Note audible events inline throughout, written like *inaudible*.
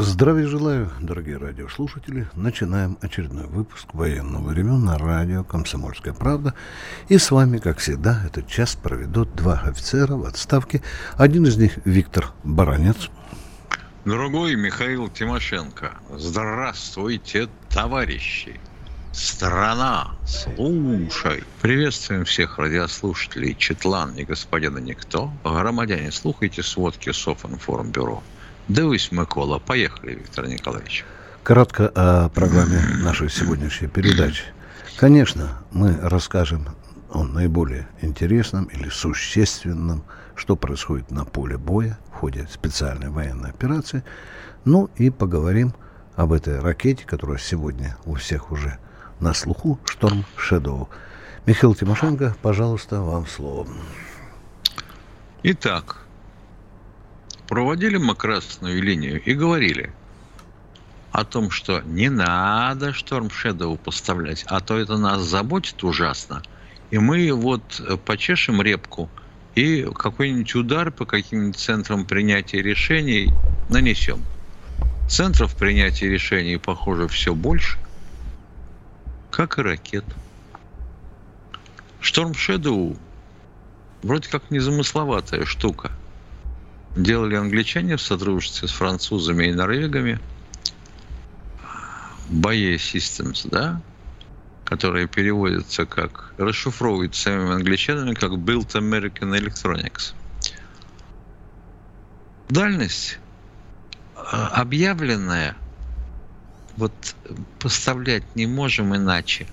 Здравия желаю, дорогие радиослушатели. Начинаем очередной выпуск военного ревю на радио «Комсомольская правда». И с вами, как всегда, этот час проведут два офицера в отставке. Один из них Виктор Баранец. Другой Михаил Тимошенко. Здравствуйте, товарищи. Страна, слушай. Приветствуем всех радиослушателей Четлан и господина Никто. Громадяне, слухайте сводки Софинформбюро. Дивись, Микола. Поехали, Виктор Николаевич. Кратко о программе нашей сегодняшней передачи. Конечно, мы расскажем о наиболее интересном или существенном, что происходит на поле боя в ходе специальной военной операции. Ну и поговорим об этой ракете, которая сегодня у всех уже на слуху, «Шторм Шедоу». Михаил Тимошенко, пожалуйста, вам слово. Итак, проводили мы красную линию и говорили о том, что не надо Шторм Шедоу поставлять, а то это нас заботит ужасно. И мы вот почешем репку и какой-нибудь удар по каким-нибудь центрам принятия решений нанесем. Центров принятия решений, похоже, все больше, как и ракет. Шторм Шедоу вроде как незамысловатая штука – делали англичане в сотрудничестве с французами и норвегами. BAE Systems, да, которые переводятся как, расшифровываются самими англичанами как Built American Electronics. Дальность а, объявленная, вот поставлять не можем иначе,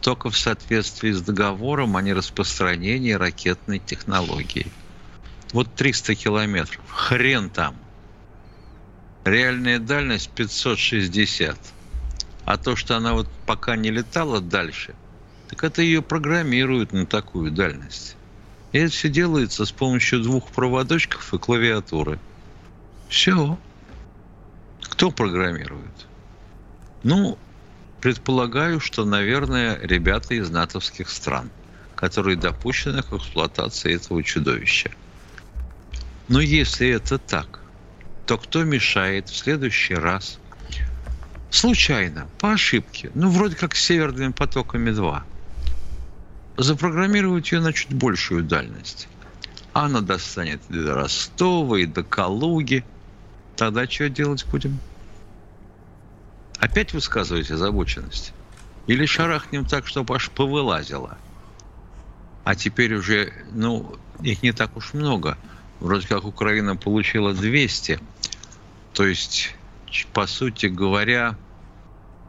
только в соответствии с договором о нераспространении ракетной технологии – вот 300 километров. Хрен там. Реальная дальность 560. А то, что она вот пока не летала дальше, так это ее программируют на такую дальность. И это все делается с помощью двух проводочков и клавиатуры. Все. Кто программирует? Ну, предполагаю, что, наверное, ребята из натовских стран, которые допущены к эксплуатации этого чудовища. Но если это так, то кто мешает в следующий раз случайно, по ошибке, ну, вроде как с северными потоками 2, запрограммировать ее на чуть большую дальность. Она достанет и до Ростова, и до Калуги. Тогда что делать будем? Опять высказываете озабоченность? Или шарахнем так, чтобы аж повылазило? А теперь уже, ну, их не так уж много – вроде как Украина получила 200, то есть, по сути говоря,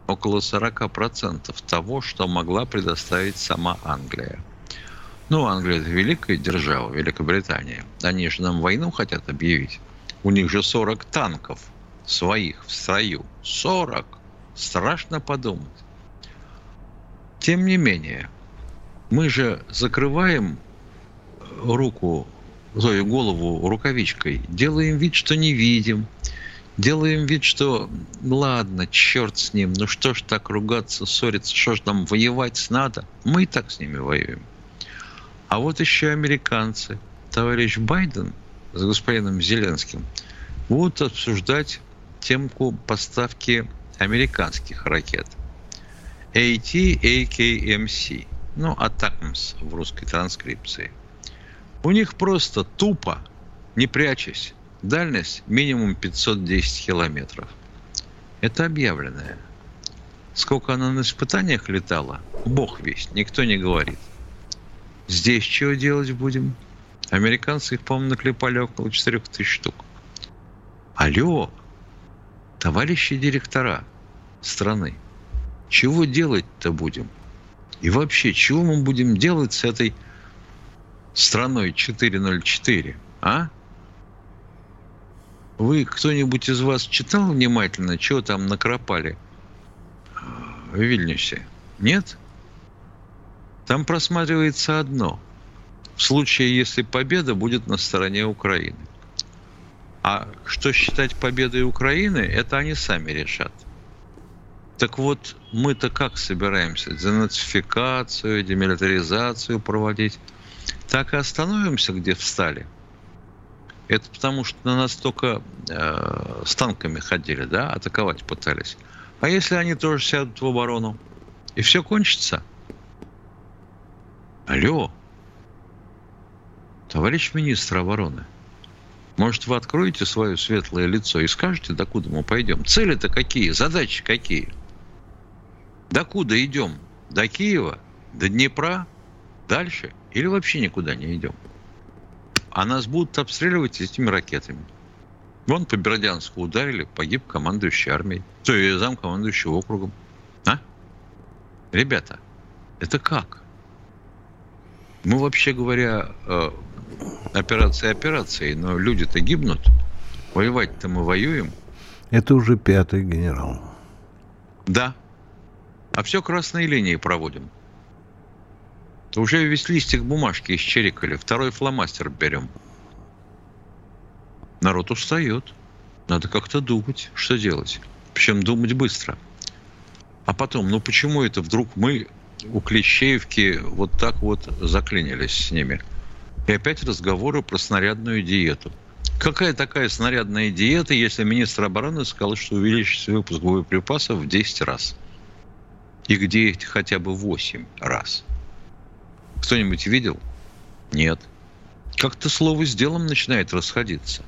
около 40% того, что могла предоставить сама Англия. Ну, Англия – это великая держава, Великобритания. Они же нам войну хотят объявить. У них же 40 танков своих в строю. 40! Страшно подумать. Тем не менее, мы же закрываем руку свою голову рукавичкой, делаем вид, что не видим, делаем вид, что ладно, черт с ним, ну что ж так ругаться, ссориться, что ж нам воевать надо? Мы и так с ними воюем. А вот еще американцы, товарищ Байден с господином Зеленским будут обсуждать темку поставки американских ракет. AT-AKMC, ну, ATACMS в русской транскрипции – у них просто тупо, не прячась, дальность минимум 510 километров. Это объявленное. Сколько она на испытаниях летала, бог весь, никто не говорит. Здесь чего делать будем? Американцы их, по-моему, наклепали около 4000 штук. Алло, товарищи директора страны, чего делать-то будем? И вообще, чего мы будем делать с этой страной 404, а? Вы, кто-нибудь из вас читал внимательно, что там накропали в Вильнюсе? Нет? Там просматривается одно. В случае, если победа будет на стороне Украины. А что считать победой Украины, это они сами решат. Так вот, мы-то как собираемся? Денацификацию, демилитаризацию проводить? Так и остановимся, где встали. Это потому, что на нас только э, с танками ходили, да, атаковать пытались. А если они тоже сядут в оборону? И все кончится? Алло, товарищ министр обороны, может, вы откроете свое светлое лицо и скажете, докуда мы пойдем? Цели-то какие? Задачи какие? Докуда идем? До Киева? До Днепра? Дальше? Или вообще никуда не идем? А нас будут обстреливать этими ракетами. Вон по Бердянску ударили, погиб командующий армией. То есть зам командующий округом. А? Ребята, это как? Мы, вообще говоря, э, операции но люди-то гибнут. Воевать-то мы воюем. Это уже пятый генерал. Да, а все красные линии проводим. Уже весь листик бумажки исчерикали, второй фломастер берем. Народ устает. Надо как-то думать, что делать. Причем думать быстро. А потом, ну почему это вдруг мы у Клещеевки вот так вот заклинились с ними? И опять разговоры про снарядную диету. Какая такая снарядная диета, если министр обороны сказал, что увеличится выпуск боеприпасов в 10 раз? И где хотя бы 8 раз. Кто-нибудь видел? Нет. Как-то слово с делом начинает расходиться.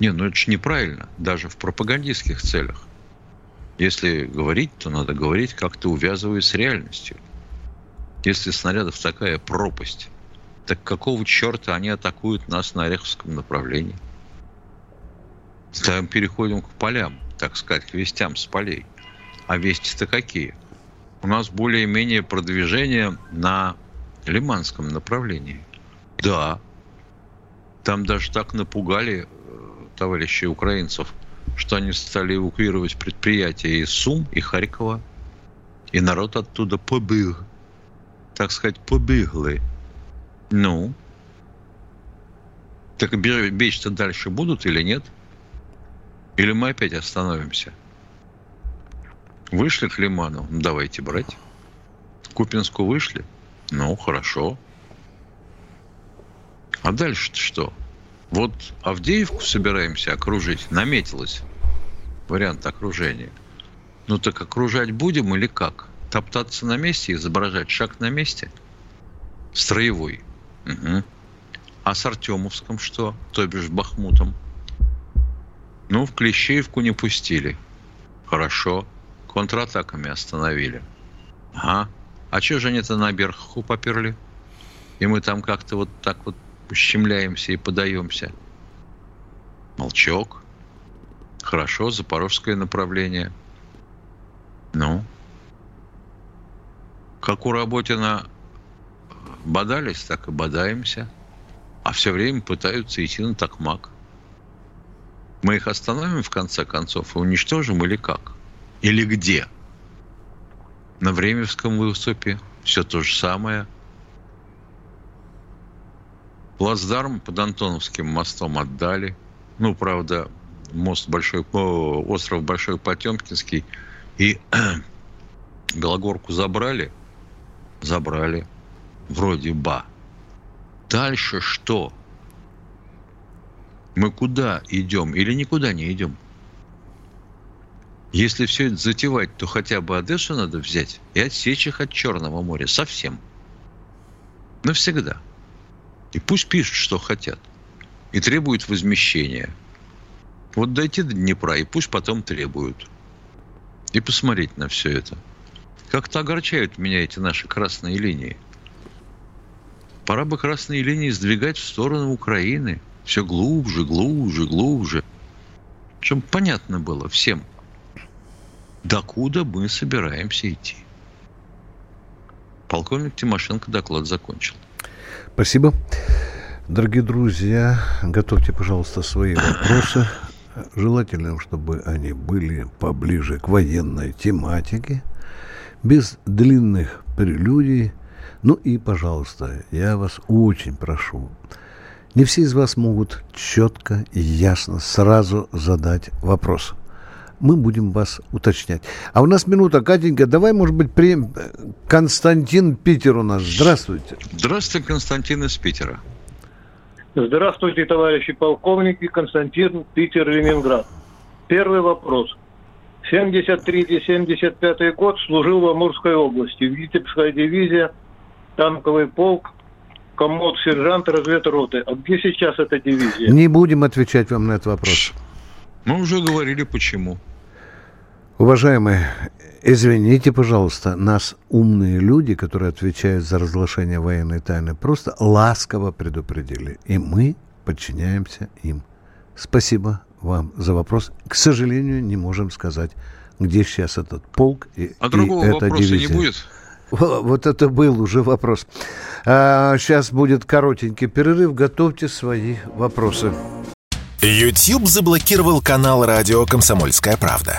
Не, ну это же неправильно, даже в пропагандистских целях. Если говорить, то надо говорить как-то увязывая с реальностью. Если снарядов такая пропасть, так какого черта они атакуют нас на Ореховском направлении? Там переходим к полям, так сказать, к вестям с полей – а вести-то какие? У нас более-менее продвижение на лиманском направлении. Да. Там даже так напугали э, товарищи украинцев, что они стали эвакуировать предприятия из Сум и Харькова. И народ оттуда побыл. Так сказать, побегли. Ну. Так бечь-то дальше будут или нет? Или мы опять остановимся? Вышли к Лиману? Ну, давайте брать. Купинску вышли? Ну, хорошо. А дальше что? Вот Авдеевку собираемся окружить. Наметилось вариант окружения. Ну так окружать будем или как? Топтаться на месте, изображать шаг на месте? Строевой. Угу. А с Артемовском что? То бишь Бахмутом? Ну, в Клещеевку не пустили. Хорошо контратаками остановили. Ага. А что же они-то на Берхаху поперли? И мы там как-то вот так вот ущемляемся и подаемся. Молчок. Хорошо, запорожское направление. Ну? Как у Работина бодались, так и бодаемся. А все время пытаются идти на такмак. Мы их остановим в конце концов и уничтожим или как? Или где? На Времевском выступе все то же самое. Плацдарм под Антоновским мостом отдали. Ну, правда, мост Большой, остров Большой Потемкинский и *clears throat* Белогорку забрали? Забрали. Вроде ба. Дальше что? Мы куда идем или никуда не идем? Если все это затевать, то хотя бы Одессу надо взять и отсечь их от Черного моря. Совсем. Навсегда. И пусть пишут, что хотят. И требуют возмещения. Вот дойти до Днепра, и пусть потом требуют. И посмотреть на все это. Как-то огорчают меня эти наши красные линии. Пора бы красные линии сдвигать в сторону Украины. Все глубже, глубже, глубже. Чтобы понятно было всем – докуда мы собираемся идти. Полковник Тимошенко доклад закончил. Спасибо. Дорогие друзья, готовьте, пожалуйста, свои вопросы. Желательно, чтобы они были поближе к военной тематике, без длинных прелюдий. Ну и, пожалуйста, я вас очень прошу, Не все из вас могут четко и ясно сразу задать вопрос. Мы будем вас уточнять. А у нас минута, Катенька, давай, может быть, при... Константин Питер у нас. Здравствуйте. Здравствуйте, Константин из Питера. Здравствуйте, товарищи полковники. Константин, Питер, Ленинград. Первый вопрос. 73-75 год служил в Амурской области. Витебская дивизия, танковый полк, комод, сержант разведроты. А где сейчас эта дивизия? Не будем отвечать вам на этот вопрос. Мы уже говорили, почему. Уважаемые, извините, пожалуйста, нас умные люди, которые отвечают за разглашение военной тайны, просто ласково предупредили. И мы подчиняемся им. Спасибо вам за вопрос. К сожалению, не можем сказать, где сейчас этот полк и, а другого и эта вопроса дивизия. не будет? Вот это был уже вопрос. А, сейчас будет коротенький перерыв. Готовьте свои вопросы. YouTube заблокировал канал радио «Комсомольская правда».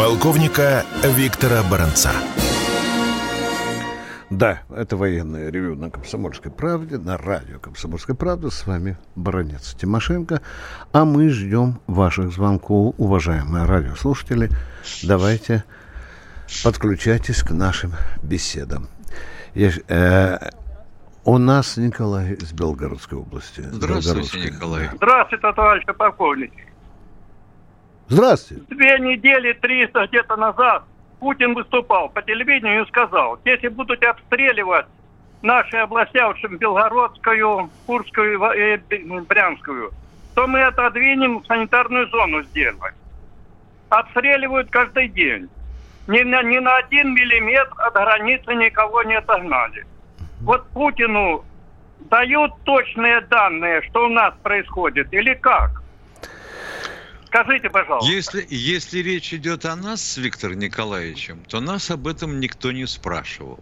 полковника Виктора Баранца. Да, это военное ревю на Комсомольской правде, на радио Комсомольская правда. С вами Баранец Тимошенко. А мы ждем ваших звонков, уважаемые радиослушатели. Давайте подключайтесь к нашим беседам. Я, э, у нас Николай из Белгородской области. Здравствуйте, Белгородской, Николай. Здравствуйте, товарищ полковник. Здравствуйте. Две недели, триста где-то назад Путин выступал по телевидению и сказал, если будут обстреливать наши области, в общем, Белгородскую, Курскую и Брянскую, то мы отодвинем санитарную зону сделаем. Обстреливают каждый день. Ни на, ни на один миллиметр от границы никого не отогнали. Вот Путину дают точные данные, что у нас происходит, или как? Скажите, пожалуйста. Если, если речь идет о нас с Виктором Николаевичем, то нас об этом никто не спрашивал.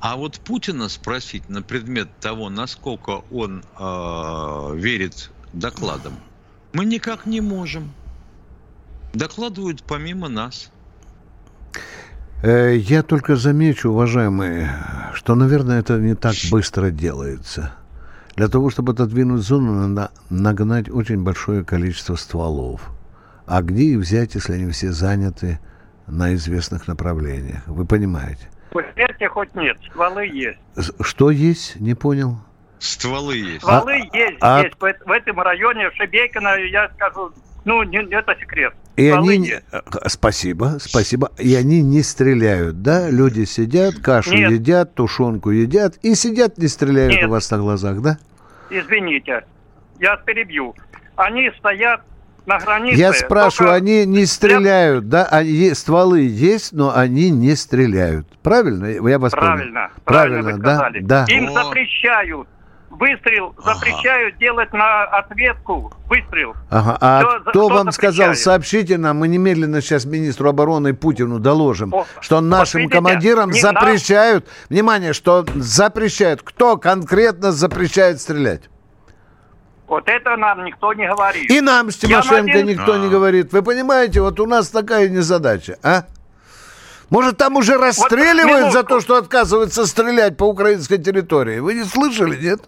А вот Путина спросить на предмет того, насколько он э, верит докладам, мы никак не можем. Докладывают помимо нас. Э, Я только замечу, уважаемые, что, наверное, это не так быстро делается. Для того, чтобы отодвинуть зону, надо нагнать очень большое количество стволов. А где их взять, если они все заняты на известных направлениях? Вы понимаете? Верьте, хоть нет, стволы есть. Что есть? Не понял. Стволы есть. Стволы А- есть а- здесь, в, эт- в этом районе, в Шебекино, я скажу, ну, не, это секрет. И Стволы они... есть. э, Спасибо, спасибо. И они не стреляют, да? Люди сидят, кашу Нет. едят, тушенку едят и сидят, не стреляют Нет. у вас на глазах, да? Извините, я перебью. Они стоят на границе. Я спрашиваю, только- они не стреляют, да? Они, е- стволы есть, но они не стреляют. Правильно? Я вас понял. Правильно, правильно, Правильно, вы да? сказали. Да. Им Вот. запрещают. Выстрел запрещают делать на ответку. Выстрел. Ага. А Кто- кто кто вам сказал, запрещает? сообщите нам, мы немедленно сейчас министру обороны Путину доложим, О, что нашим видите, командирам не нам. запрещают, внимание, что запрещают, кто конкретно запрещает стрелять? Вот это нам никто не говорит. И нам с Тимошенко один- никто не А. говорит. Вы понимаете, вот у нас такая незадача, а? Может, там уже расстреливают за минутку. то, что отказываются стрелять по украинской территории? Вы не слышали, нет?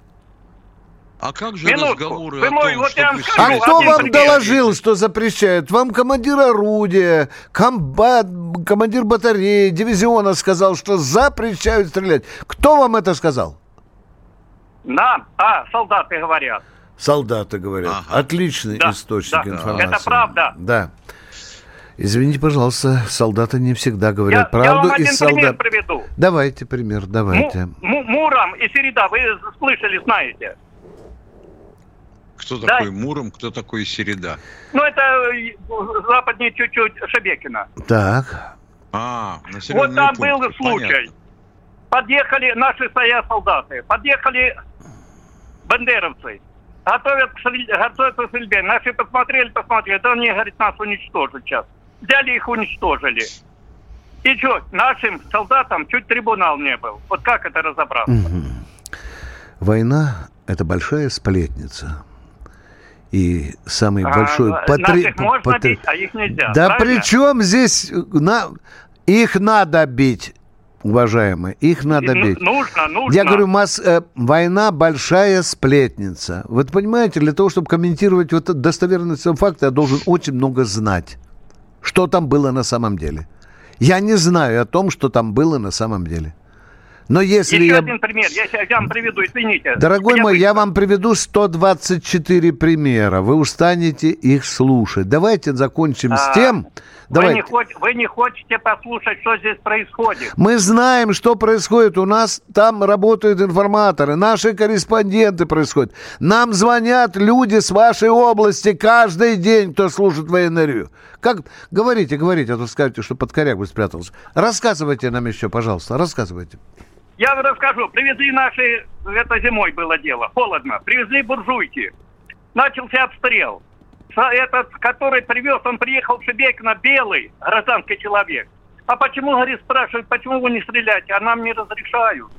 А как же Минутку. разговоры Вы о мой, том, вот я вам скажу, А кто вам пример. доложил, что запрещают? Вам командир орудия, комбат, командир батареи, дивизиона сказал, что запрещают стрелять. Кто вам это сказал? Нам, а, солдаты говорят. Солдаты говорят. Ага. Отличный Да, источник да. информации. Это правда. Да. Извините, пожалуйста, солдаты не всегда говорят Я, я правду. вам и один солдат... пример приведу. Давайте пример, давайте. Му- Муром и Середа, вы слышали, знаете. Кто Да. такой Муром, кто такой Середа? Ну, это э, западнее чуть-чуть Шебекина. Так. А, Вот там пункты, был случай. понятно. Подъехали наши стоят солдаты. Подъехали бандеровцы. готовят готовят к стрельбе. Наши посмотрели, посмотрели. Да они, говорит, нас уничтожат сейчас. Взяли их, уничтожили. И что, нашим солдатам чуть трибунал не был. Вот как это разобраться? Война – это большая сплетница. И самый А, большой патри- Наших можно патри- бить, а их нельзя. Да правильно? при чем здесь... На... Их надо бить, уважаемые. Их надо Ну, бить. Нужно, нужно. Я говорю, масс- э, война большая сплетница. Вот понимаете, для того, чтобы комментировать вот достоверность факта, я должен очень много знать, что там было на самом деле. Я не знаю о том, что там было на самом деле. Но если Еще я... один пример. Я сейчас вам приведу, извините. Дорогой мой, быстро. я вам приведу 124 примера. Вы устанете их слушать. Давайте закончим с А, тем... Вы не, хот- вы не хотите послушать, что здесь происходит. Мы знаем, что происходит. У нас там работают информаторы, наши корреспонденты происходят. Нам звонят люди с вашей области каждый день, кто слушает военное ревю. Как? Говорите, говорите, а то скажете, что под корягу спрятался. Рассказывайте нам еще, пожалуйста, рассказывайте. Я вам расскажу. Привезли наши, это зимой было дело, холодно. Привезли буржуйки. Начался обстрел. Этот, который привез, он приехал в Шебекино, белый, гражданский человек. А почему, говорит, спрашивают, почему вы не стреляете? А нам не разрешают.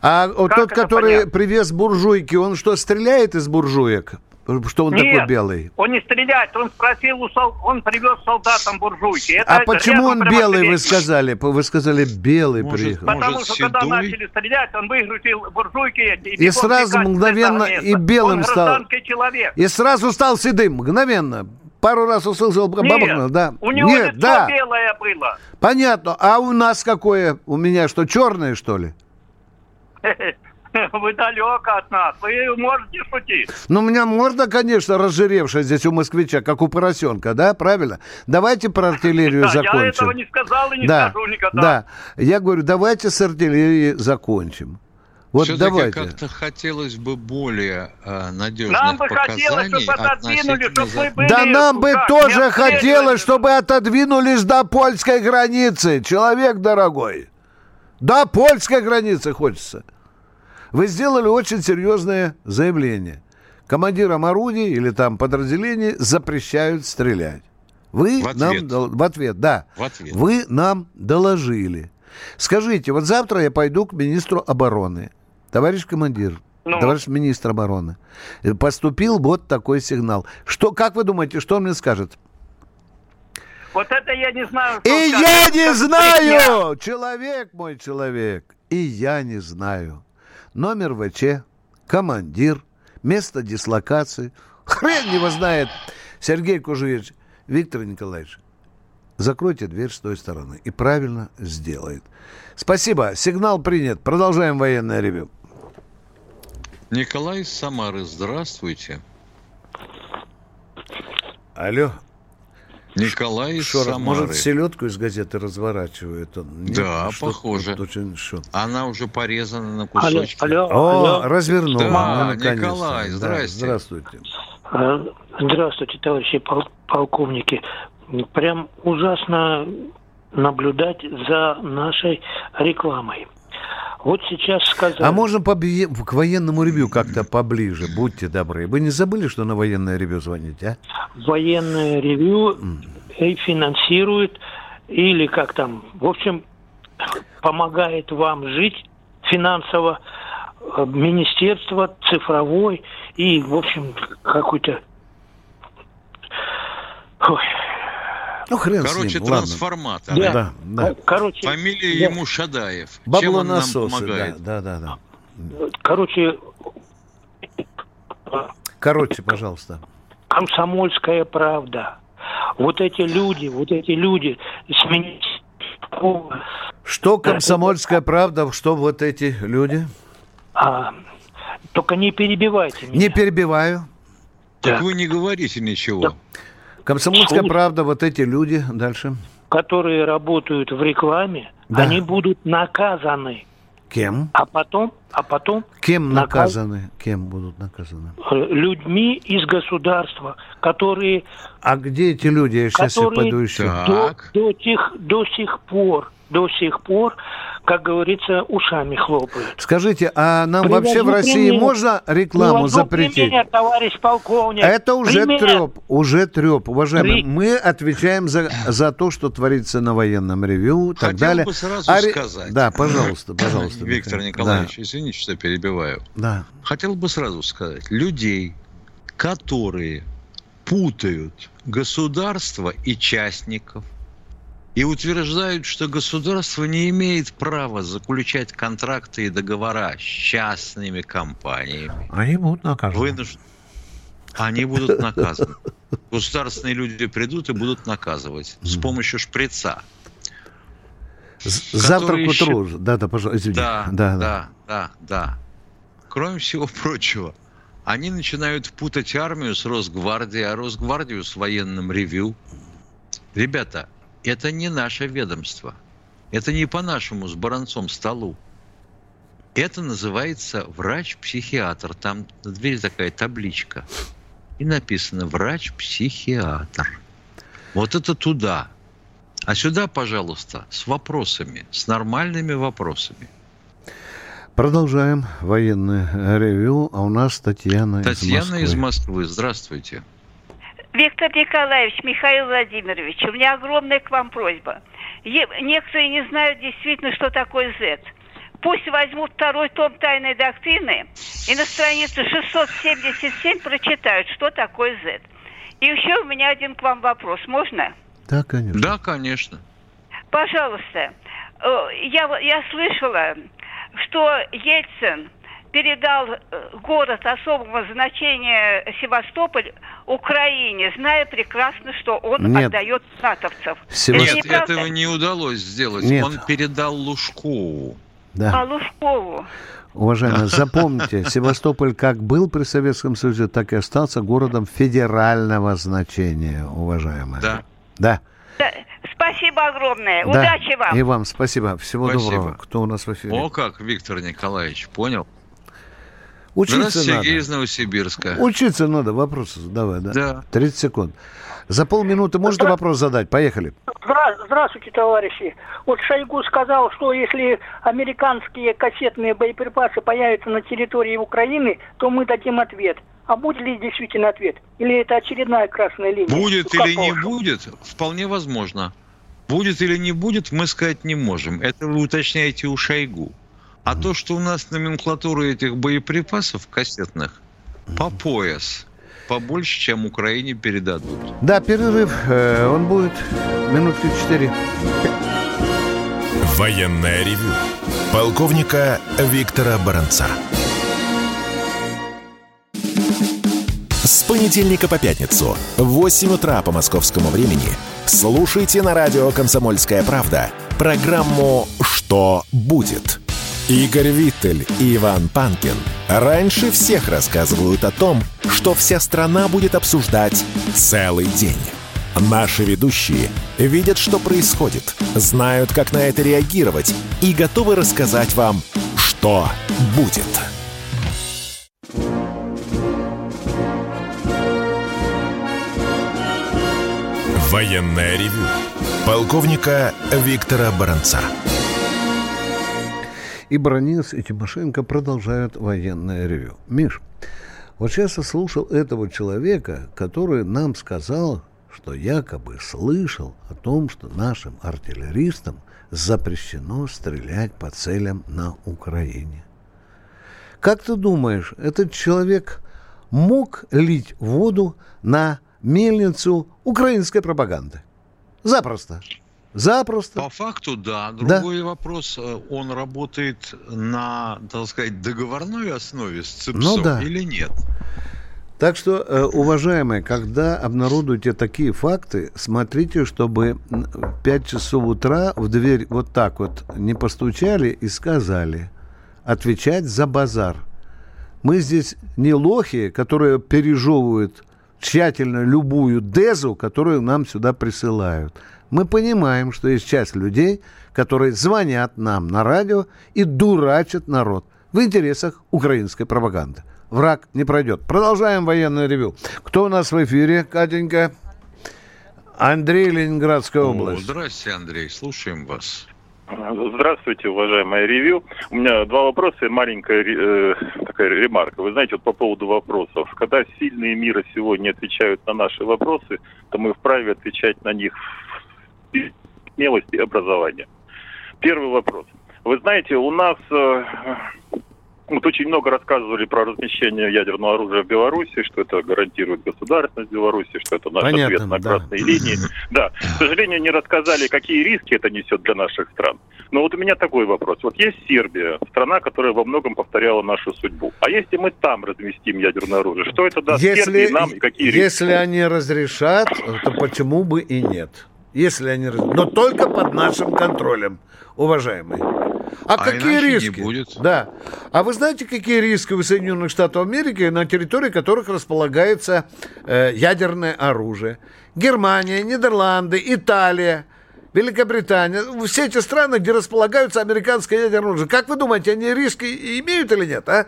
А Как тот, который понятно? привез буржуйки, он что, стреляет из буржуек? Что он такой Нет, белый? он не стреляет, он спросил, у сол- он привез солдатам буржуйки. Это А почему он белый, вы сказали? Вы сказали, белый Может, приехал. Потому Может, что когда седой? начали стрелять, он выгрузил буржуйки эти. И бегом сразу мгновенно и белым он стал. человек. И сразу стал седым, мгновенно. Пару раз услышал бабахнул, Нет, да. у него Нет, лицо да. белое было. Понятно. А у нас какое? У меня что, черное, что ли? *laughs* *laughs* Вы далеко от нас. Вы можете шутить. Ну, у меня морда, конечно, разжиревшая здесь у москвича, как у поросенка, да, правильно? Давайте про артиллерию *laughs* Да, я закончим. этого не сказал и не да, скажу никогда. да. Я говорю, давайте с артиллерией закончим. Вот Все-таки давайте. как-то хотелось бы более э, надежных Нам бы хотелось, показаний чтобы отодвинули, чтобы за- были... Да нам бы как, тоже хотелось, чтобы отодвинулись до польской границы, человек дорогой. До польской границы хочется. Вы сделали очень серьезное заявление. Командирам орудий или там подразделений запрещают стрелять. Вы В нам ответ. дол- в ответ, да. В ответ. Вы нам доложили. Скажите, вот завтра я пойду к министру обороны. Товарищ командир, Ну? товарищ министр обороны, поступил вот такой сигнал. Что, как вы думаете, что он мне скажет? Вот это я не знаю. И я скажет. не знаю! Человек мой человек. И я не знаю. Номер ВЧ, командир, место дислокации. Хрен его знает. Сергей Кужевич, Виктор Николаевич, закройте дверь с той стороны. И правильно сделает. Спасибо. Сигнал принят. Продолжаем военное ревю. Николай Самары, здравствуйте. Алло. Николай из Шорох, Самары. может, селедку из газеты разворачивает он? Нет? Да, Что- похоже. Очень что? Она уже порезана на Алло, кусочки. алло, О, алло. развернул. Да, ну. Николай, Да, здрасте. здравствуйте. Э, Здравствуйте, товарищи пол- полковники. Прям ужасно наблюдать за нашей рекламой. Вот сейчас сказали... А можно побе- к военному ревью как-то поближе, будьте добры. Вы не забыли, что на военное ревью звоните, а? военное ревью и финансирует, или как там, в общем, помогает вам жить финансово э, министерство цифровой и, в общем, какой-то... Ой, Ну, хрен с Короче, ним, ладно. трансформатор. Да. Да, да. короче, Фамилия Да. ему Шадаев. Чем Бабло он нам насосы, да, помогает? да, да, да. короче, Короче, пожалуйста. комсомольская правда. Вот эти люди, вот эти люди с министерства, Что комсомольская правда, что вот эти люди? а, только не перебивайте меня. Не перебиваю. Так Да. вы не говорите ничего. Комсомольская Слушай. правда, вот эти люди. Дальше. которые работают в рекламе, Да. они будут наказаны. Кем? А потом, а потом Кем Наказ- наказаны? Кем будут наказаны? э, людьми из государства, которые, А где эти люди? Я сейчас Которые- пойду еще. До, до, тех, до сих пор, до сих пор как говорится, ушами хлопают. Скажите, а нам Привожу вообще в России пример. можно рекламу Привожу запретить? пример, товарищ полковник. Это уже Пример. треп, уже треп, уважаемые. При- Мы отвечаем за, за то, что творится на военном ревью и так Хотел далее. бы сразу А ре- сказать. Да, пожалуйста, пожалуйста. Виктор. Николаевич, извините, что перебиваю. Да, Хотел бы сразу сказать, людей, которые путают государство и частников и утверждают, что государство не имеет права заключать контракты и договора с частными компаниями, да. Они будут наказаны. вынужд- они будут наказаны. Государственные люди придут и будут наказывать с помощью шприца. Завтра к утру. еще-. Да, да, пожалуйста, извините. Да, да, да, да, да. Кроме всего прочего, они начинают путать армию с Росгвардией, а Росгвардию с военным ревью. Ребята, это не наше ведомство. Это не по нашему с Баранцом столу. Это называется врач-психиатр. Там на двери такая табличка. И написано врач-психиатр. Вот это туда. А сюда, пожалуйста, с вопросами, с нормальными вопросами. Продолжаем военное ревью, а у нас Татьяна, Татьяна из из Москвы. Москвы. Здравствуйте. Виктор Николаевич, Михаил Владимирович, у меня огромная к вам просьба. Е- некоторые не знают действительно, что такое Z. Пусть возьмут второй том тайной доктрины и на странице 677 прочитают, что такое Z. И еще у меня один к вам вопрос. Можно? Да, конечно. Да, конечно. Пожалуйста, э, я, я слышала, что Ельцин передал э, город особого значения Севастополь Украине, зная прекрасно, что он Нет. отдает натовцев. Сева- Это Нет, неправда? этого не удалось сделать. Нет. Он передал Лужкову. Да. А Лужкову? Уважаемые, *laughs* запомните, Севастополь как был при Советском Союзе, так и остался городом федерального значения, уважаемые. Да. Да. Да, Спасибо огромное. да. Удачи вам. И вам спасибо. Всего Спасибо. доброго. Кто у нас в эфире? О, как, Виктор Николаевич, понял? Учиться Здравствуйте, надо. Сергей из Новосибирска. Учиться надо. Вопросы задавай, да? Да. 30 секунд. За полминуты можете вопрос задать? Поехали. Здра- Здравствуйте, товарищи. Вот Шойгу сказал, что если американские кассетные боеприпасы появятся на территории Украины, то мы дадим ответ. А будет ли действительно ответ? Или это очередная красная линия? Будет Как или не будет, вполне возможно. Будет или не будет, мы сказать не можем. Это вы уточняете у Шойгу. А то, что у нас номенклатура этих боеприпасов кассетных по пояс, побольше, чем Украине передадут. Да, перерыв. э, он будет минутки 4. Военное ревю полковника Виктора Баранца. С понедельника по пятницу в 8 утра по московскому времени слушайте на радио «Комсомольская правда» программу «Что будет?». Игорь Виттель и Иван Панкин раньше всех рассказывают о том, что вся страна будет обсуждать целый день. Наши ведущие видят, что происходит, знают, как на это реагировать и готовы рассказать вам, что будет. Военное ревю полковника Виктора Баранца. И Бронец, и Тимошенко продолжают военное ревю. Миш, вот сейчас я слушал этого человека, который нам сказал, что якобы слышал о том, что нашим артиллеристам запрещено стрелять по целям на Украине. Как ты думаешь, этот человек мог лить воду на мельницу украинской пропаганды? Запросто. Запросто. По факту, да. Да. Другой вопрос, э, он работает на, так сказать, договорной основе с ЦИПСом Ну да. или нет? Так что, э, уважаемые, когда обнародуете такие факты, смотрите, чтобы в 5 часов утра в дверь вот так вот не постучали и сказали отвечать за базар. Мы здесь не лохи, которые пережевывают тщательно любую дезу, которую нам сюда присылают. Мы понимаем, что есть часть людей, которые звонят нам на радио и дурачат народ в интересах украинской пропаганды. Враг не пройдет. Продолжаем военное ревю. Кто у нас в эфире, Катенька? Андрей, Ленинградская О, область. здрасте, Андрей, слушаем вас. Здравствуйте, уважаемая ревью. У меня два вопроса и маленькая э, такая ремарка. Вы знаете, вот по поводу вопросов. Когда сильные мира сегодня отвечают на наши вопросы, то мы вправе отвечать на них смелости образования. Первый вопрос. Вы знаете, у нас э, вот очень много рассказывали про размещение ядерного оружия в Беларуси, что это гарантирует государственность Беларуси, что это наш Понятно, ответ на да. красной линии. Да, к сожалению, не рассказали, какие риски это несет для наших стран. Но вот у меня такой вопрос. Вот есть Сербия, страна, которая во многом повторяла нашу судьбу. А если мы там разместим ядерное оружие, что это даст Сербии, нам и какие риски? если они разрешат, то почему бы и нет? Если они Но только под нашим контролем, уважаемые. А, А какие иначе не риски? будет. Да. А вы знаете, какие риски у Соединенных Штатов Америки, на территории которых располагается э, ядерное оружие? Германия, Нидерланды, Италия, Великобритания. Все эти страны, где располагаются американское ядерное оружие. Как вы думаете, они риски имеют или нет, а?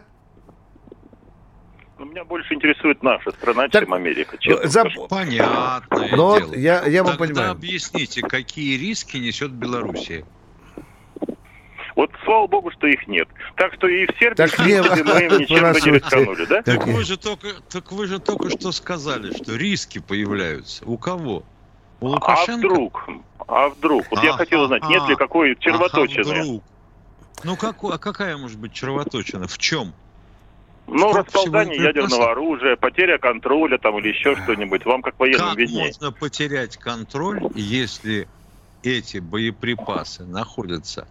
Ну, Меня больше интересует наша страна, Так, чем Америка. честно за- скажу. Понятное Ну дело. я- я вам Тогда понимаю. объясните, какие риски несет Белоруссия? Вот слава богу, что их нет. Так что и в Сербии, Так в мы им ничем не рисканули, да? Так вы же только, так вы же только что сказали, что риски появляются. У кого? У А Лукашенко? вдруг? А вдруг? Вот я Ага, хотел узнать, нет ли какой червоточины? Ага, вдруг. Ну какой, а какая может быть червоточина? В чем? Ну, Сколько расползание ядерного оружия, потеря контроля там или еще что-нибудь. Вам как военным Как виднее. можно потерять контроль, если эти боеприпасы находятся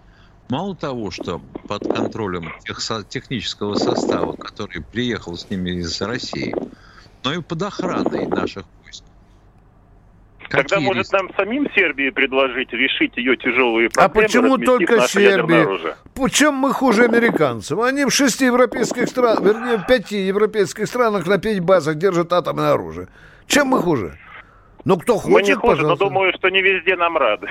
мало того, что под контролем тех технического состава, который приехал с ними из России, но и под охраной наших. Тогда, Какие может, риски? нам самим Сербии предложить решить ее тяжелые А проблемы, почему разместив только оружие? Чем мы хуже американцев? Они в шести европейских странах, вернее, в пяти европейских странах на пять базах держат атомное оружие. Чем мы хуже? Ну, кто Мы не хочет, хуже, но пожалуйста. думаю, что не везде нам рады.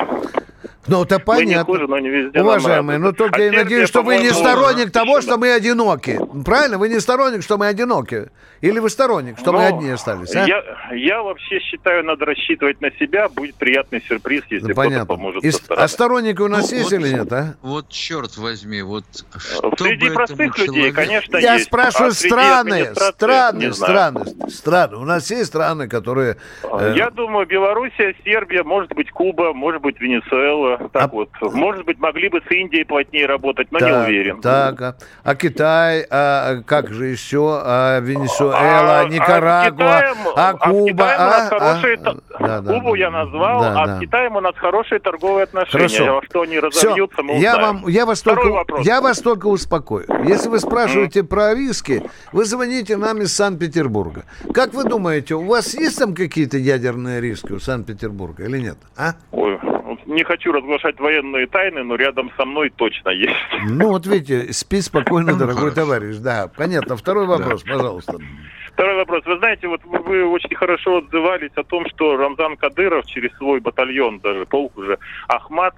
Ну, это Мы не понятно. хуже, но не везде Уважаемые, ну только А я надеюсь, что вы не сторонник того, что мы одиноки. Правильно? Вы не сторонник, что мы одиноки. Или вы сторонник, что мы Ну, одни остались, а? Я, я вообще считаю, надо рассчитывать на себя. Будет приятный сюрприз, если Ну, кто-то понятно. поможет И а сторонники у нас Ну, есть вот- или нет, а? Вот черт возьми, вот что Среди простых этому людей, конечно, Я есть. спрашиваю А страны, страны, страны, страны. У нас есть страны, которые... э, Я думаю, Белоруссия, Сербия, может быть, Куба, может быть, Венесуэла. Так А- вот. Может быть, могли бы с Индией плотнее работать, но так, не уверен. Так, а, а Китай, а как же еще, а Венесуэла, А- Никарагуа, а Китаем- а а Куба, а, хорошие а, да, да, Кубу да, я назвал, да, а да. с Китаем у нас хорошие торговые отношения. Хорошо. Во что они разовьются, мы я узнаем. вам, я вас Второй только, вопрос. я вас только успокою. Если вы спрашиваете про риски, вы звоните нам из Санкт-Петербурга. Как вы думаете, у вас есть там какие-то ядерные риски у Санкт-Петербурга или нет? А? Ой, не хочу разглашать военные тайны, но рядом со мной точно есть. Ну вот видите, спи спокойно, *laughs* дорогой товарищ. Да, понятно. Второй вопрос, пожалуйста. Второй вопрос. Вы знаете, вот вы- вы очень хорошо отзывались о том, что Рамзан Кадыров через свой батальон, даже полк уже, Ахмат,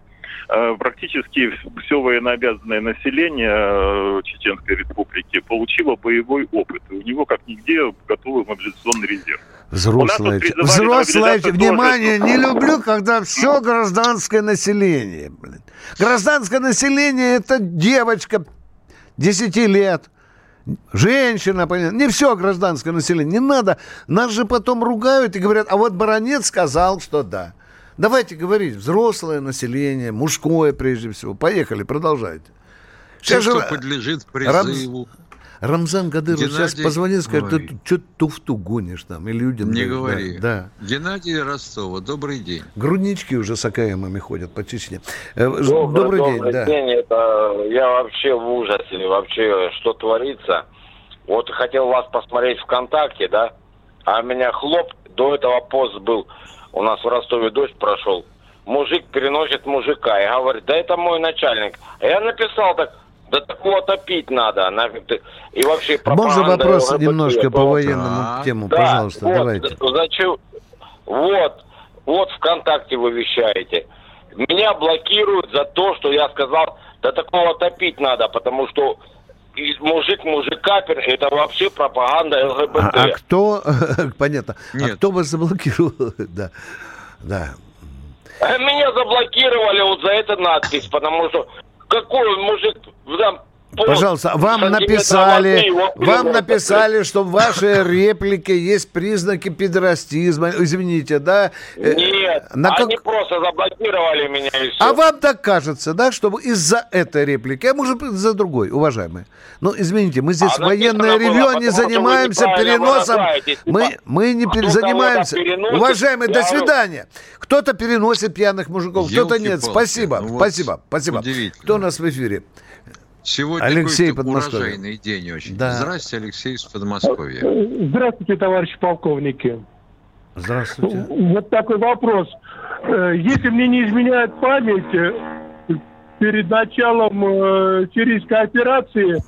практически все военнообязанное население э, Чеченской Республики получило боевой опыт. И у него, как нигде, готовый мобилизационный резерв. Взрослые, мобилизацию внимание, тоже. не люблю, когда все гражданское население. блин. Гражданское население это девочка 10 лет, женщина, понятно. Не все гражданское население. Не надо. Нас же потом ругают и говорят, а вот баронет сказал, что да. Давайте говорить, взрослое население, мужское прежде всего. Поехали, продолжайте. Те, Сейчас же что подлежит призыву. Рамзан Кадыров сейчас Геннадий- позвонит и скажет, ты Ой. что туфту гонишь там, и людям... Не даешь». Да, говори. Да. Геннадий Ростова, добрый день. Груднички уже с АКМами ходят по Чечне. Э, ж- Добрый, Добрый, день, да. день. Это я вообще в ужасе. Вообще, что творится. Вот хотел вас посмотреть ВКонтакте, да? А меня хлоп, до этого пост был. У нас в Ростове дождь прошел. Мужик переносит мужика и говорит, да это мой начальник. А я написал так, да такого топить надо. нафиг ты». И вообще Можно пропаганда вопрос ЛГБТ, немножко по военному Так. тему, да, пожалуйста, вот, давайте. Зачем? Вот, вот ВКонтакте вы вещаете. Меня блокируют за то, что я сказал, да такого топить надо, потому что мужик мужика, это вообще пропаганда ЛГБТ. А, а кто, *laughs* понятно, а Нет. кто вас заблокировал? *laughs* да, да. А меня заблокировали вот за эту надпись, потому что какой он мужик там Пожалуйста, вам написали, вам написали, что в вашей реплике есть признаки педорастизма. Извините, да? Э, Нет, На они как... просто заблокировали меня и все. А вам так кажется, да, чтобы из-за этой реплики, а может быть за другой, уважаемые. Ну, извините, мы здесь а военное ревью, а не занимаемся переносом. Мы, мы не а занимаемся. Уважаемые, до свидания. Кто-то переносит пьяных мужиков, кто-то нет. Спасибо, ну, спасибо, спасибо. Кто у нас в эфире? Сегодня Алексей урожайный день очень. Да. Здравствуйте, Алексей из Подмосковья. Здравствуйте, товарищи полковники. Здравствуйте. Вот такой вопрос. Э, если мне не изменяет память, э, перед началом э, сирийской операции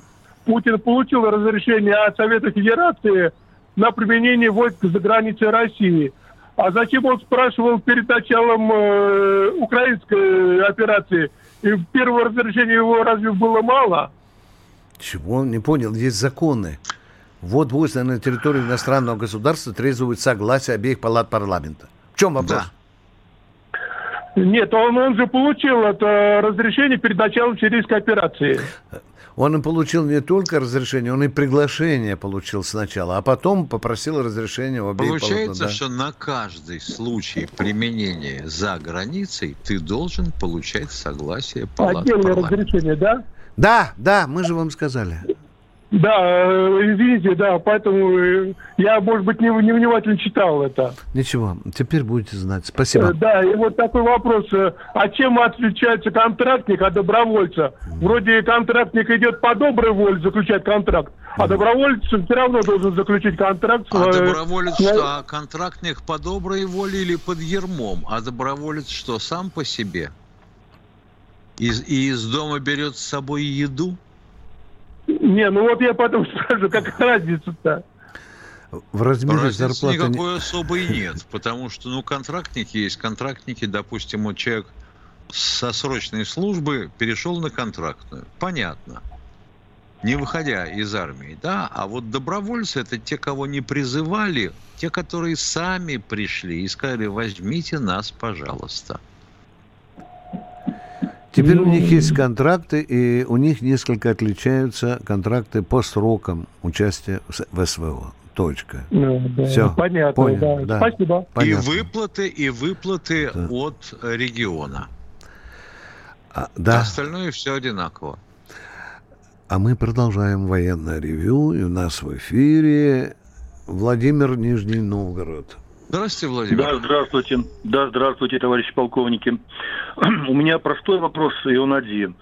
Путин получил разрешение от Совета Федерации на применение войск за границей России. А зачем он спрашивал перед началом э, украинской операции? И первого разрешения его разве было мало? Чего? Не понял. Есть законы. Вот войск на территории иностранного государства требует согласия обеих палат парламента. В чем вопрос? Да. Нет, он, он же получил это разрешение перед началом сирийской операции. Он и получил не только разрешение, он и приглашение получил сначала, а потом попросил разрешения у обеих Получается, да. что на каждый случай применения за границей ты должен получать согласие палаты Отдельное разрешение, да? Да, да, мы же вам сказали. Да, э, извините, да, поэтому э, я, может быть, не, невнимательно читал это. Ничего, теперь будете знать. Спасибо. Э, да, и вот такой вопрос. А чем отличается контрактник от добровольца? Вроде контрактник идет по доброй воле заключать контракт, а доброволец все равно должен заключить контракт. А доброволец что? А контрактник по доброй воле или под ермом? А доброволец что, сам по себе? И, и из дома берет с собой еду? Не, ну вот я потом *laughs* спрашиваю, как разница-то? В размере Разницы зарплаты... никакой особой нет, потому что, ну, контрактники есть контрактники, допустим, вот человек со срочной службы перешел на контрактную. Понятно. Не выходя из армии, да, а вот добровольцы это те, кого не призывали, те, которые сами пришли и сказали, возьмите нас, пожалуйста. Теперь у них есть контракты, и у них несколько отличаются контракты по срокам участия в СВО. Точка. Ну, да, Все. Понятно. Понял, да. Да. Спасибо. Понятно. И выплаты, и выплаты да. от региона. А, да. Остальное все одинаково. А мы продолжаем военное ревю, и у нас в эфире Владимир Нижний Новгород. Здравствуйте, Владимир. Да, здравствуйте. Да, здравствуйте, товарищи полковники. *clears throat* У меня простой вопрос, и он один.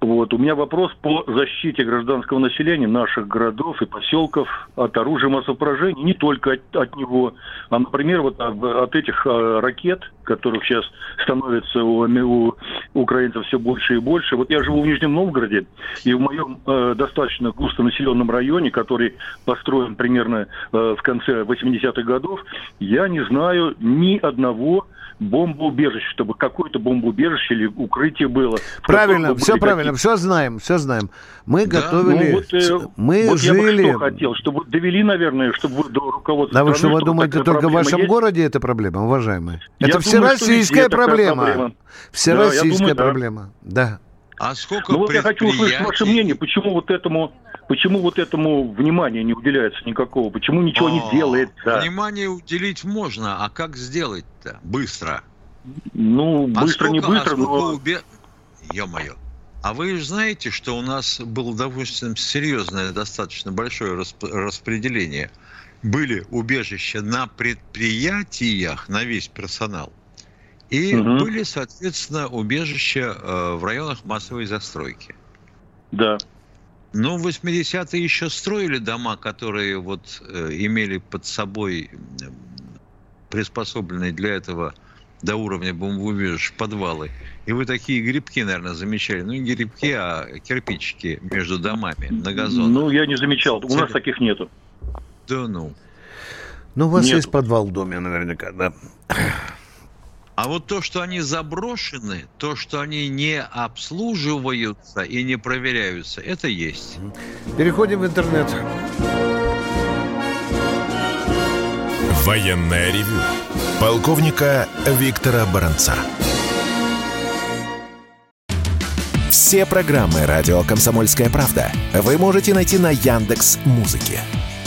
Вот, у меня вопрос по защите гражданского населения наших городов и поселков от оружия массового поражения, не только от, от него, а, например, вот от, от этих а, ракет, которых сейчас становится у, у украинцев все больше и больше. Вот я живу в Нижнем Новгороде, и в моем э, достаточно густонаселенном районе, который построен примерно э, в конце 80-х годов, я не знаю ни одного бомбоубежище, чтобы какое-то бомбоубежище или укрытие было. Правильно, все правильно, все знаем, все знаем. Мы да? готовили, ну, вот, э, мы вот жили... Я бы что хотел, чтобы довели, наверное, чтобы до руководства Да вы что, вы думаете, только в вашем есть? городе эта проблема, уважаемые? Я это всероссийская проблема. проблема. Всероссийская да, проблема, да. А сколько ну, вот я хочу услышать ваше мнение, почему вот этому Почему вот этому внимания не уделяется никакого? Почему ничего О, не делается? Внимание уделить можно, а как сделать-то? Быстро. Ну, а быстро сколько, не быстро, а но... Убе... Ё-моё. А вы же знаете, что у нас было, допустим, серьезное, достаточно большое расп... распределение. Были убежища на предприятиях, на весь персонал. И угу. были, соответственно, убежища э, в районах массовой застройки. Да. Ну, в 80-е еще строили дома, которые вот э, имели под собой э, приспособленные для этого до уровня бомбоубежищ подвалы. И вы такие грибки, наверное, замечали. Ну, не грибки, а кирпичики между домами на газон. Ну, я не замечал. У нас таких нету. Да ну. Ну, у вас нету. есть подвал в доме наверняка, да? А вот то, что они заброшены, то, что они не обслуживаются и не проверяются, это есть. Переходим в интернет. Военная ревю Полковника Виктора Баранца. Все программы радио Комсомольская правда вы можете найти на Яндекс Музыке.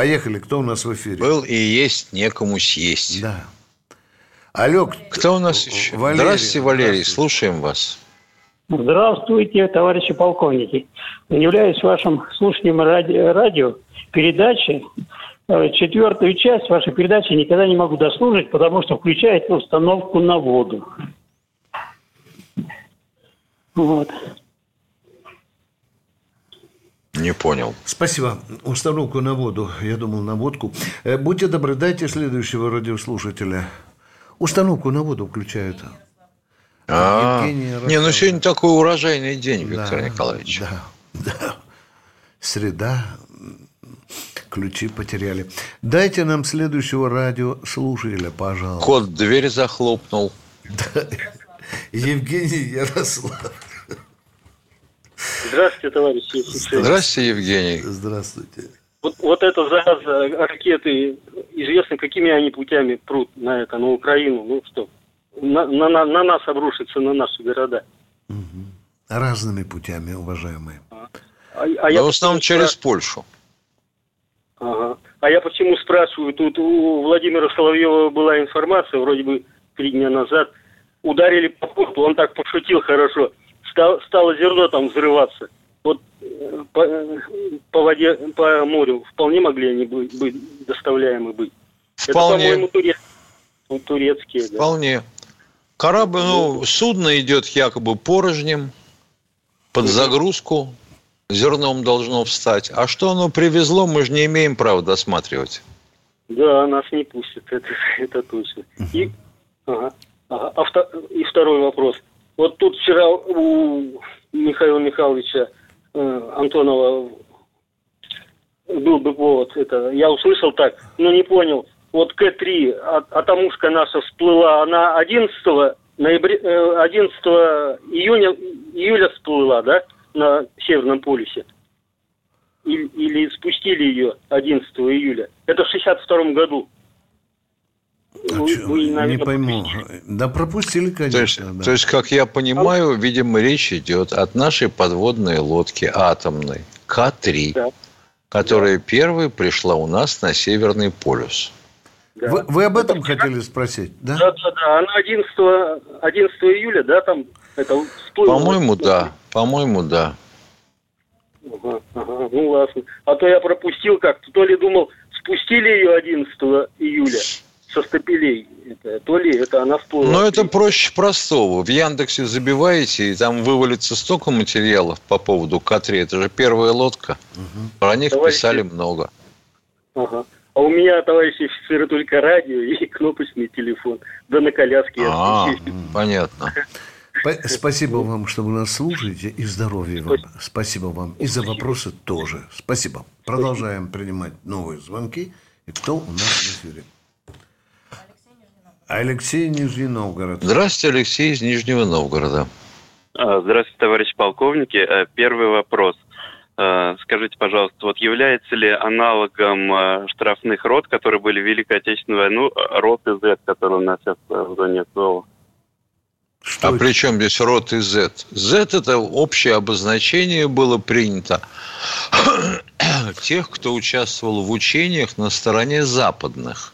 Поехали, кто у нас в эфире? Был и есть некому съесть. Да. Алло, Кто у нас еще? Валерий. Здравствуйте, Валерий, слушаем вас. Здравствуйте, товарищи полковники. Являюсь вашим слушанием ради- радио передачи. Э, Четвертую часть вашей передачи никогда не могу дослушать, потому что включает установку на воду. Вот. Не понял. Спасибо. Установку на воду. Я думал, на водку. Э, Будьте добры, дайте следующего радиослушателя. Установку на воду включают. А, не, ну сегодня такой урожайный день, Виктор Да, Николаевич. Да, да. Среда. Ключи потеряли. Дайте нам следующего радиослушателя, пожалуйста. Кот дверь захлопнул. *laughs* Евгений Ярослав. Здравствуйте, товарищи офицеры. Здравствуйте, Евгений. Здравствуйте. Вот, вот эта зараза, ракеты, известно, какими они путями прут на это, на Украину. Ну что, на, на, на- на нас обрушится, на наши города. Разными путями, уважаемые. А, а Но в основном через Польшу. Ага. А я почему спрашиваю? Тут у Владимира Соловьева была информация, вроде бы три дня назад. Ударили по порту, он так пошутил хорошо. Стал- стало зерно там взрываться. Вот э, по, по воде, по морю вполне могли они быть, быть доставляемы быть. Вполне. Это, по-моему, туре- ну, турецкие. да. Вполне. Корабль, ну, судно идет якобы порожнем, под загрузку, зерном должно встать. А что оно привезло, мы же не имеем права досматривать. Да, нас не пустят, *laughs* это, это точно. И, ага, ага. А вто- и второй вопрос. Вот тут вчера у Михаила Михайловича э, Антонова был бы повод. Это, я услышал так, но не понял. Вот К-3, а, а тамушка наша всплыла, она 11 ноября, э, 11 июня, июля всплыла, да, на Северном полюсе? Или, или спустили ее 11 июля? Это в 62 году. Вы- Чё, вы, не пойму. Да пропустили, То есть, конечно. да. то есть, как я понимаю, видимо, речь идет от нашей подводной лодки атомной К-3, Да. которая первой пришла у нас на Северный полюс. Вы, вы об этом хотели спросить, да? Да, да, да. Она 11, 11 июля, да, там это. По-моему, да. По-моему, да. Ага, ага, ну ладно. А то я пропустил как-то. То ли думал, спустили ее 11 июля со стапелей. Это, то ли это она всплыла. Но это проще простого. В Яндексе забиваете, и там вывалится столько материалов по поводу К-3. Это же первая лодка. Про них Товарищи- писали много. Ага. А у меня, товарищи офицеры, только радио и кнопочный телефон. Да на коляске я А, понятно. Спа- Спасибо вам, что вы нас слушаете, и здоровья вам. Спасибо вам. И за вопросы тоже. Спасибо. Продолжаем принимать новые звонки. И кто у нас в эфире? Алексей Нижний Новгород. Здравствуйте, Алексей из Нижнего Новгорода. А, Здравствуйте, товарищи полковники. Э, Первый вопрос. Э, Скажите, пожалуйста, вот является ли аналогом э, штрафных рот, которые были в Великой Отечественную войну, рот и Z, который у нас сейчас в зоне СВО? а при чем здесь рот и Z? Z – это общее обозначение было принято *coughs* тех, кто участвовал в учениях на стороне западных.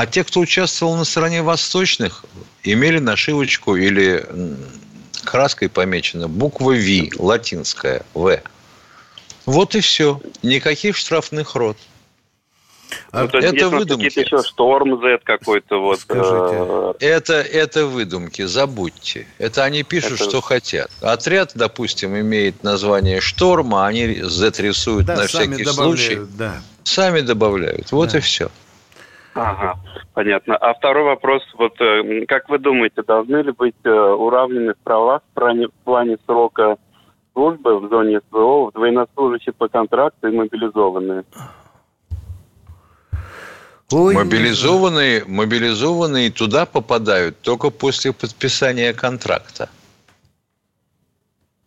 А те, кто участвовал на стороне восточных, имели нашивочку или краской помечена буква V, латинская, В. Вот и все. Никаких штрафных рот. Ну, то есть это есть выдумки. какие-то еще Шторм Z какой-то вот. э, Это, это выдумки, забудьте. Это они пишут, Это- что хотят. Отряд, допустим, имеет название «Шторма», они Z рисуют Да, на сами всякий добавляют, случай. да. Сами добавляют. Вот Да. и все. Ага, понятно. А второй вопрос, вот э, как вы думаете, должны ли быть э, уравнены права в плане, в плане срока службы в зоне СВО, военнослужащие по контракту и мобилизованные? Ой, мобилизованные, мобилизованные туда попадают только после подписания контракта.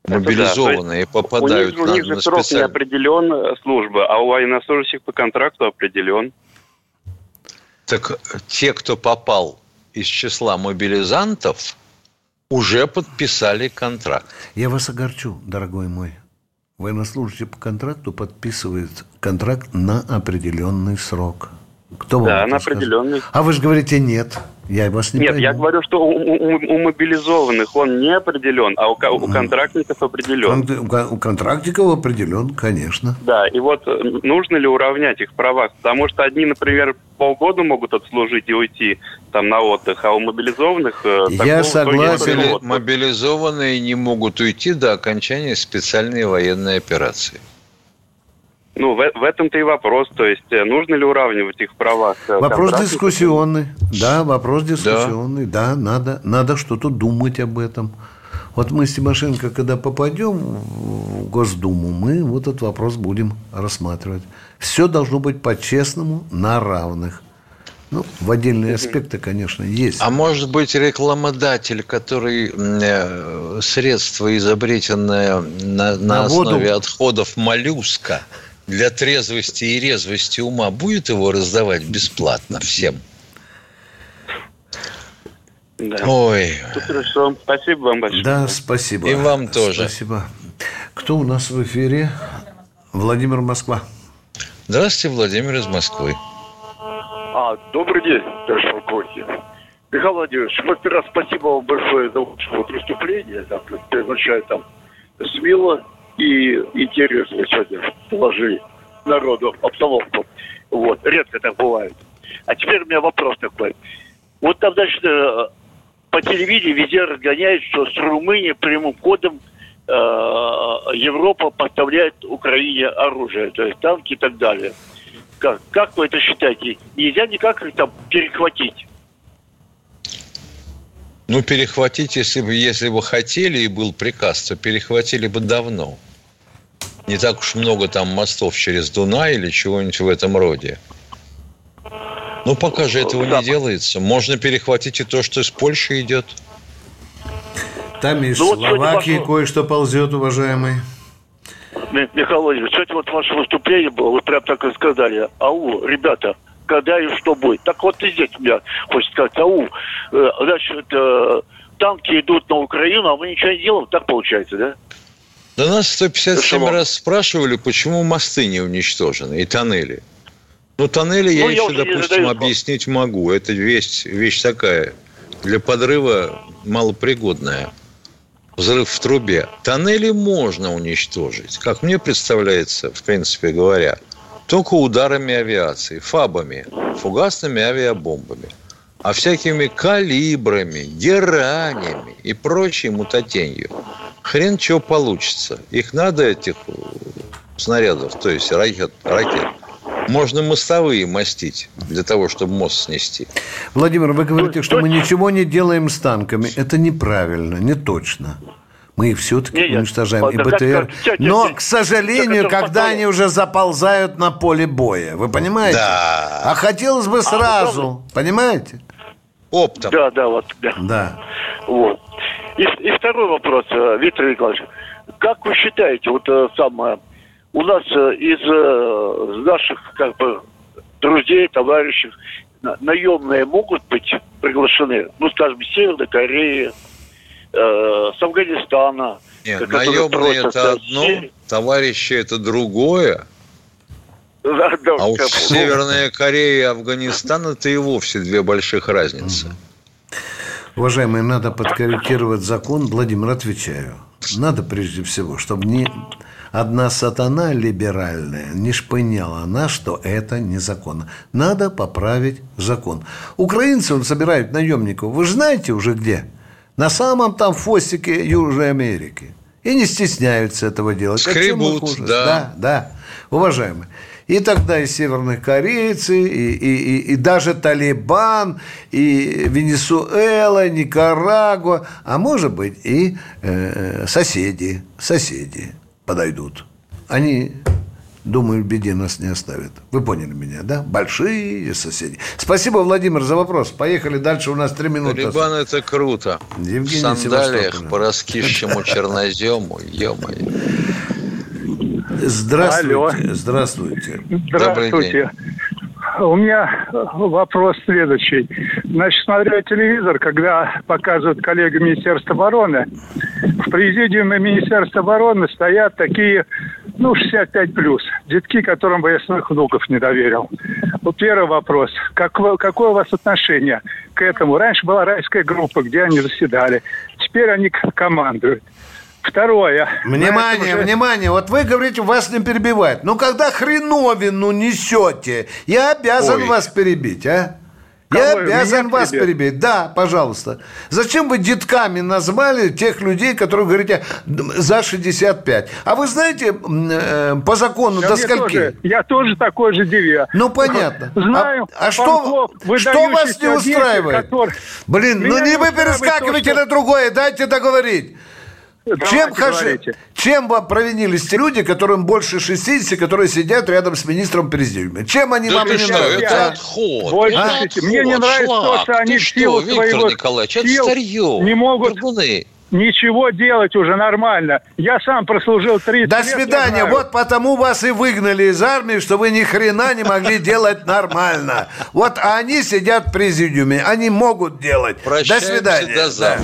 Мобилизованные да, попадают у них, на, у них же на срок специаль... не определен э, службы, а у военнослужащих по контракту определен. Так те, кто попал из числа мобилизантов, уже подписали контракт. Я вас огорчу, дорогой мой. Военнослужащий по контракту подписывает контракт на определенный срок. Кто вам да, это на определенный. А вы же говорите нет. Я вас не Нет, пойму. я говорю, что у, у- у мобилизованных он не определен, а у, ко- у контрактников определен. У кон- У контрактиков определен, конечно. Да, и вот э, нужно ли уравнять их права? Потому что одни, например, полгода могут отслужить и уйти там на отдых, а у мобилизованных... э, такого согласен. Мобили- Мобилизованные не могут уйти до окончания специальной военной операции. Ну, в, в этом-то и вопрос. То есть, э, нужно ли уравнивать их права? с, э, Вопрос дискуссионный. Да, вопрос дискуссионный. Да, надо, надо что-то думать об этом. Вот мы с Тимошенко, когда попадем в Госдуму, мы вот этот вопрос будем рассматривать. Все должно быть по-честному, на равных. Ну, в отдельные аспекты, конечно, есть. А может быть рекламодатель, который э, средство, изобретенное на, на На воду. основе отходов моллюска для трезвости и резвости ума, будет его раздавать бесплатно всем? Да. Ой, Ну, Хорошо, спасибо вам большое. Да, спасибо. И вам тоже. Спасибо. Кто у нас в эфире? Владимир Москва. здравствуйте, Владимир из Москвы. А, добрый день, товарищ полковник. Михаил Владимирович, во-первых, спасибо вам большое за выступление. Так, первоначально там смело и интересно сегодня положили народу обстановку. Вот, редко так бывает. А теперь у меня вопрос такой. Вот там, значит, э, по телевидению везде разгоняют, что с Румынией прямым кодом э, Европа поставляет Украине оружие, то есть танки и так далее. Как, как вы это считаете? Нельзя никак их там перехватить? Ну, перехватить, если бы, если бы хотели и был приказ, то перехватили бы давно. Не так уж много там мостов через Дунай или чего-нибудь в этом роде. Ну, пока же этого не делается. Можно перехватить и то, что из Польши идет. Там из Ну, вот Словакии пошло. кое-что ползет, уважаемый. Ми- Михаил Владимирович, сегодня вот ваше выступление было, вы прям так и сказали, ау, ребята, когда и что будет. Так вот и здесь меня хочется сказать, ау, э, значит, э, танки идут на Украину, а мы ничего не делаем, так получается, да? Да нас 157 Эшелон. раз спрашивали, почему мосты не уничтожены и тоннели. Ну, тоннели я Ну, я еще, уже не допустим, объяснить могу. Это вещь, вещь такая, для подрыва малопригодная. Взрыв в трубе. Тоннели можно уничтожить, как мне представляется, в принципе говоря, только ударами авиации, фабами, фугасными авиабомбами. А всякими калибрами, геранями и прочей мутатенью. Хрен чего получится. Их надо, этих э, снарядов, то есть ракет, ракет. Можно мостовые мастить для того, чтобы мост снести. Владимир, вы говорите, что мы ничего не делаем с танками. Это неправильно, не точно. Мы их все-таки Не, я- уничтожаем, и вот как- БТР. как- тя- тя- Но, к сожалению, когда они уже заползают на поле боя. Вы понимаете? Да. А хотелось бы сразу. Понимаете? Оптом. Да, да, вот, да. Да. Вот. И, и второй вопрос, э, Виктор Николаевич. Как вы считаете, вот э, самое, у нас э, из наших как бы друзей, товарищей, на- наемные могут быть приглашены? Ну, скажем, Северной Кореи, э, с Афганистана. Нет, наемные просят, это одно, товарищи это другое. Да, да, А уж как Северная Корея и Афганистан это и вовсе две больших разницы. Уважаемые, надо подкорректировать закон. Владимир, отвечаю. Надо прежде всего, чтобы не одна сатана либеральная не шпыняла нас, что это незаконно. Надо поправить закон. Украинцы он собирают наемников. Вы же знаете уже где? На самом там фосике Южной Америки. И не стесняются этого делать. Скребут, да. Да, да. Уважаемые. И тогда и северные корейцы, и, и, и, и даже Талибан, и Венесуэла, Никарагуа, а может быть и э, соседи, соседи подойдут. Они Думаю, в беде нас не оставят. Вы поняли меня, да? Большие соседи. Спасибо, Владимир, за вопрос. Поехали дальше. У нас три минуты. Талибан – это круто. Евгений в сандалиях по раскисшему чернозему. Ё-моё. Здравствуйте. Алло. Здравствуйте. Здравствуйте. У меня вопрос следующий. Значит, смотря телевизор, когда показывают коллеги Министерства обороны, в президиуме Министерства обороны стоят такие, ну, 65 плюс, детки, которым бы я своих внуков не доверил. Вот первый вопрос. Как, какое у вас отношение к этому? Раньше была райская группа, где они заседали. Теперь они командуют. Второе. Внимание, же- внимание. Вот вы говорите, вас не перебивают. Ну, когда хреновину несете, я обязан Ой. вас перебить, а? Я обязан вас перебить? перебить. Да, пожалуйста. Зачем вы детками назвали тех людей, которые говорите за 65? А вы знаете, э, по закону Да до скольки? тоже- я тоже такой же девиа. Ну, понятно. *laughs* Знаю. А, а что, что вас не устраивает? который- Блин, ну Меня не вы перескакивайте то, что- на другое, дайте договорить. Давайте, Чем, говорите. чем вам провинились те люди, которым больше 60, которые сидят рядом с министром президиума? Чем они Да вам не что, нравятся? это а? отход. Больше это шести. отход, Мне не нравится то, что они Ты в что, Виктор своего Николаевич, это сил старье. не могут Горбуны. ничего делать уже нормально. Я сам прослужил 30 До лет. я свидания. Вот потому вас и выгнали из армии, что вы ни хрена не могли делать нормально. Вот а они сидят в президиуме, они могут делать. До свидания. до завтра.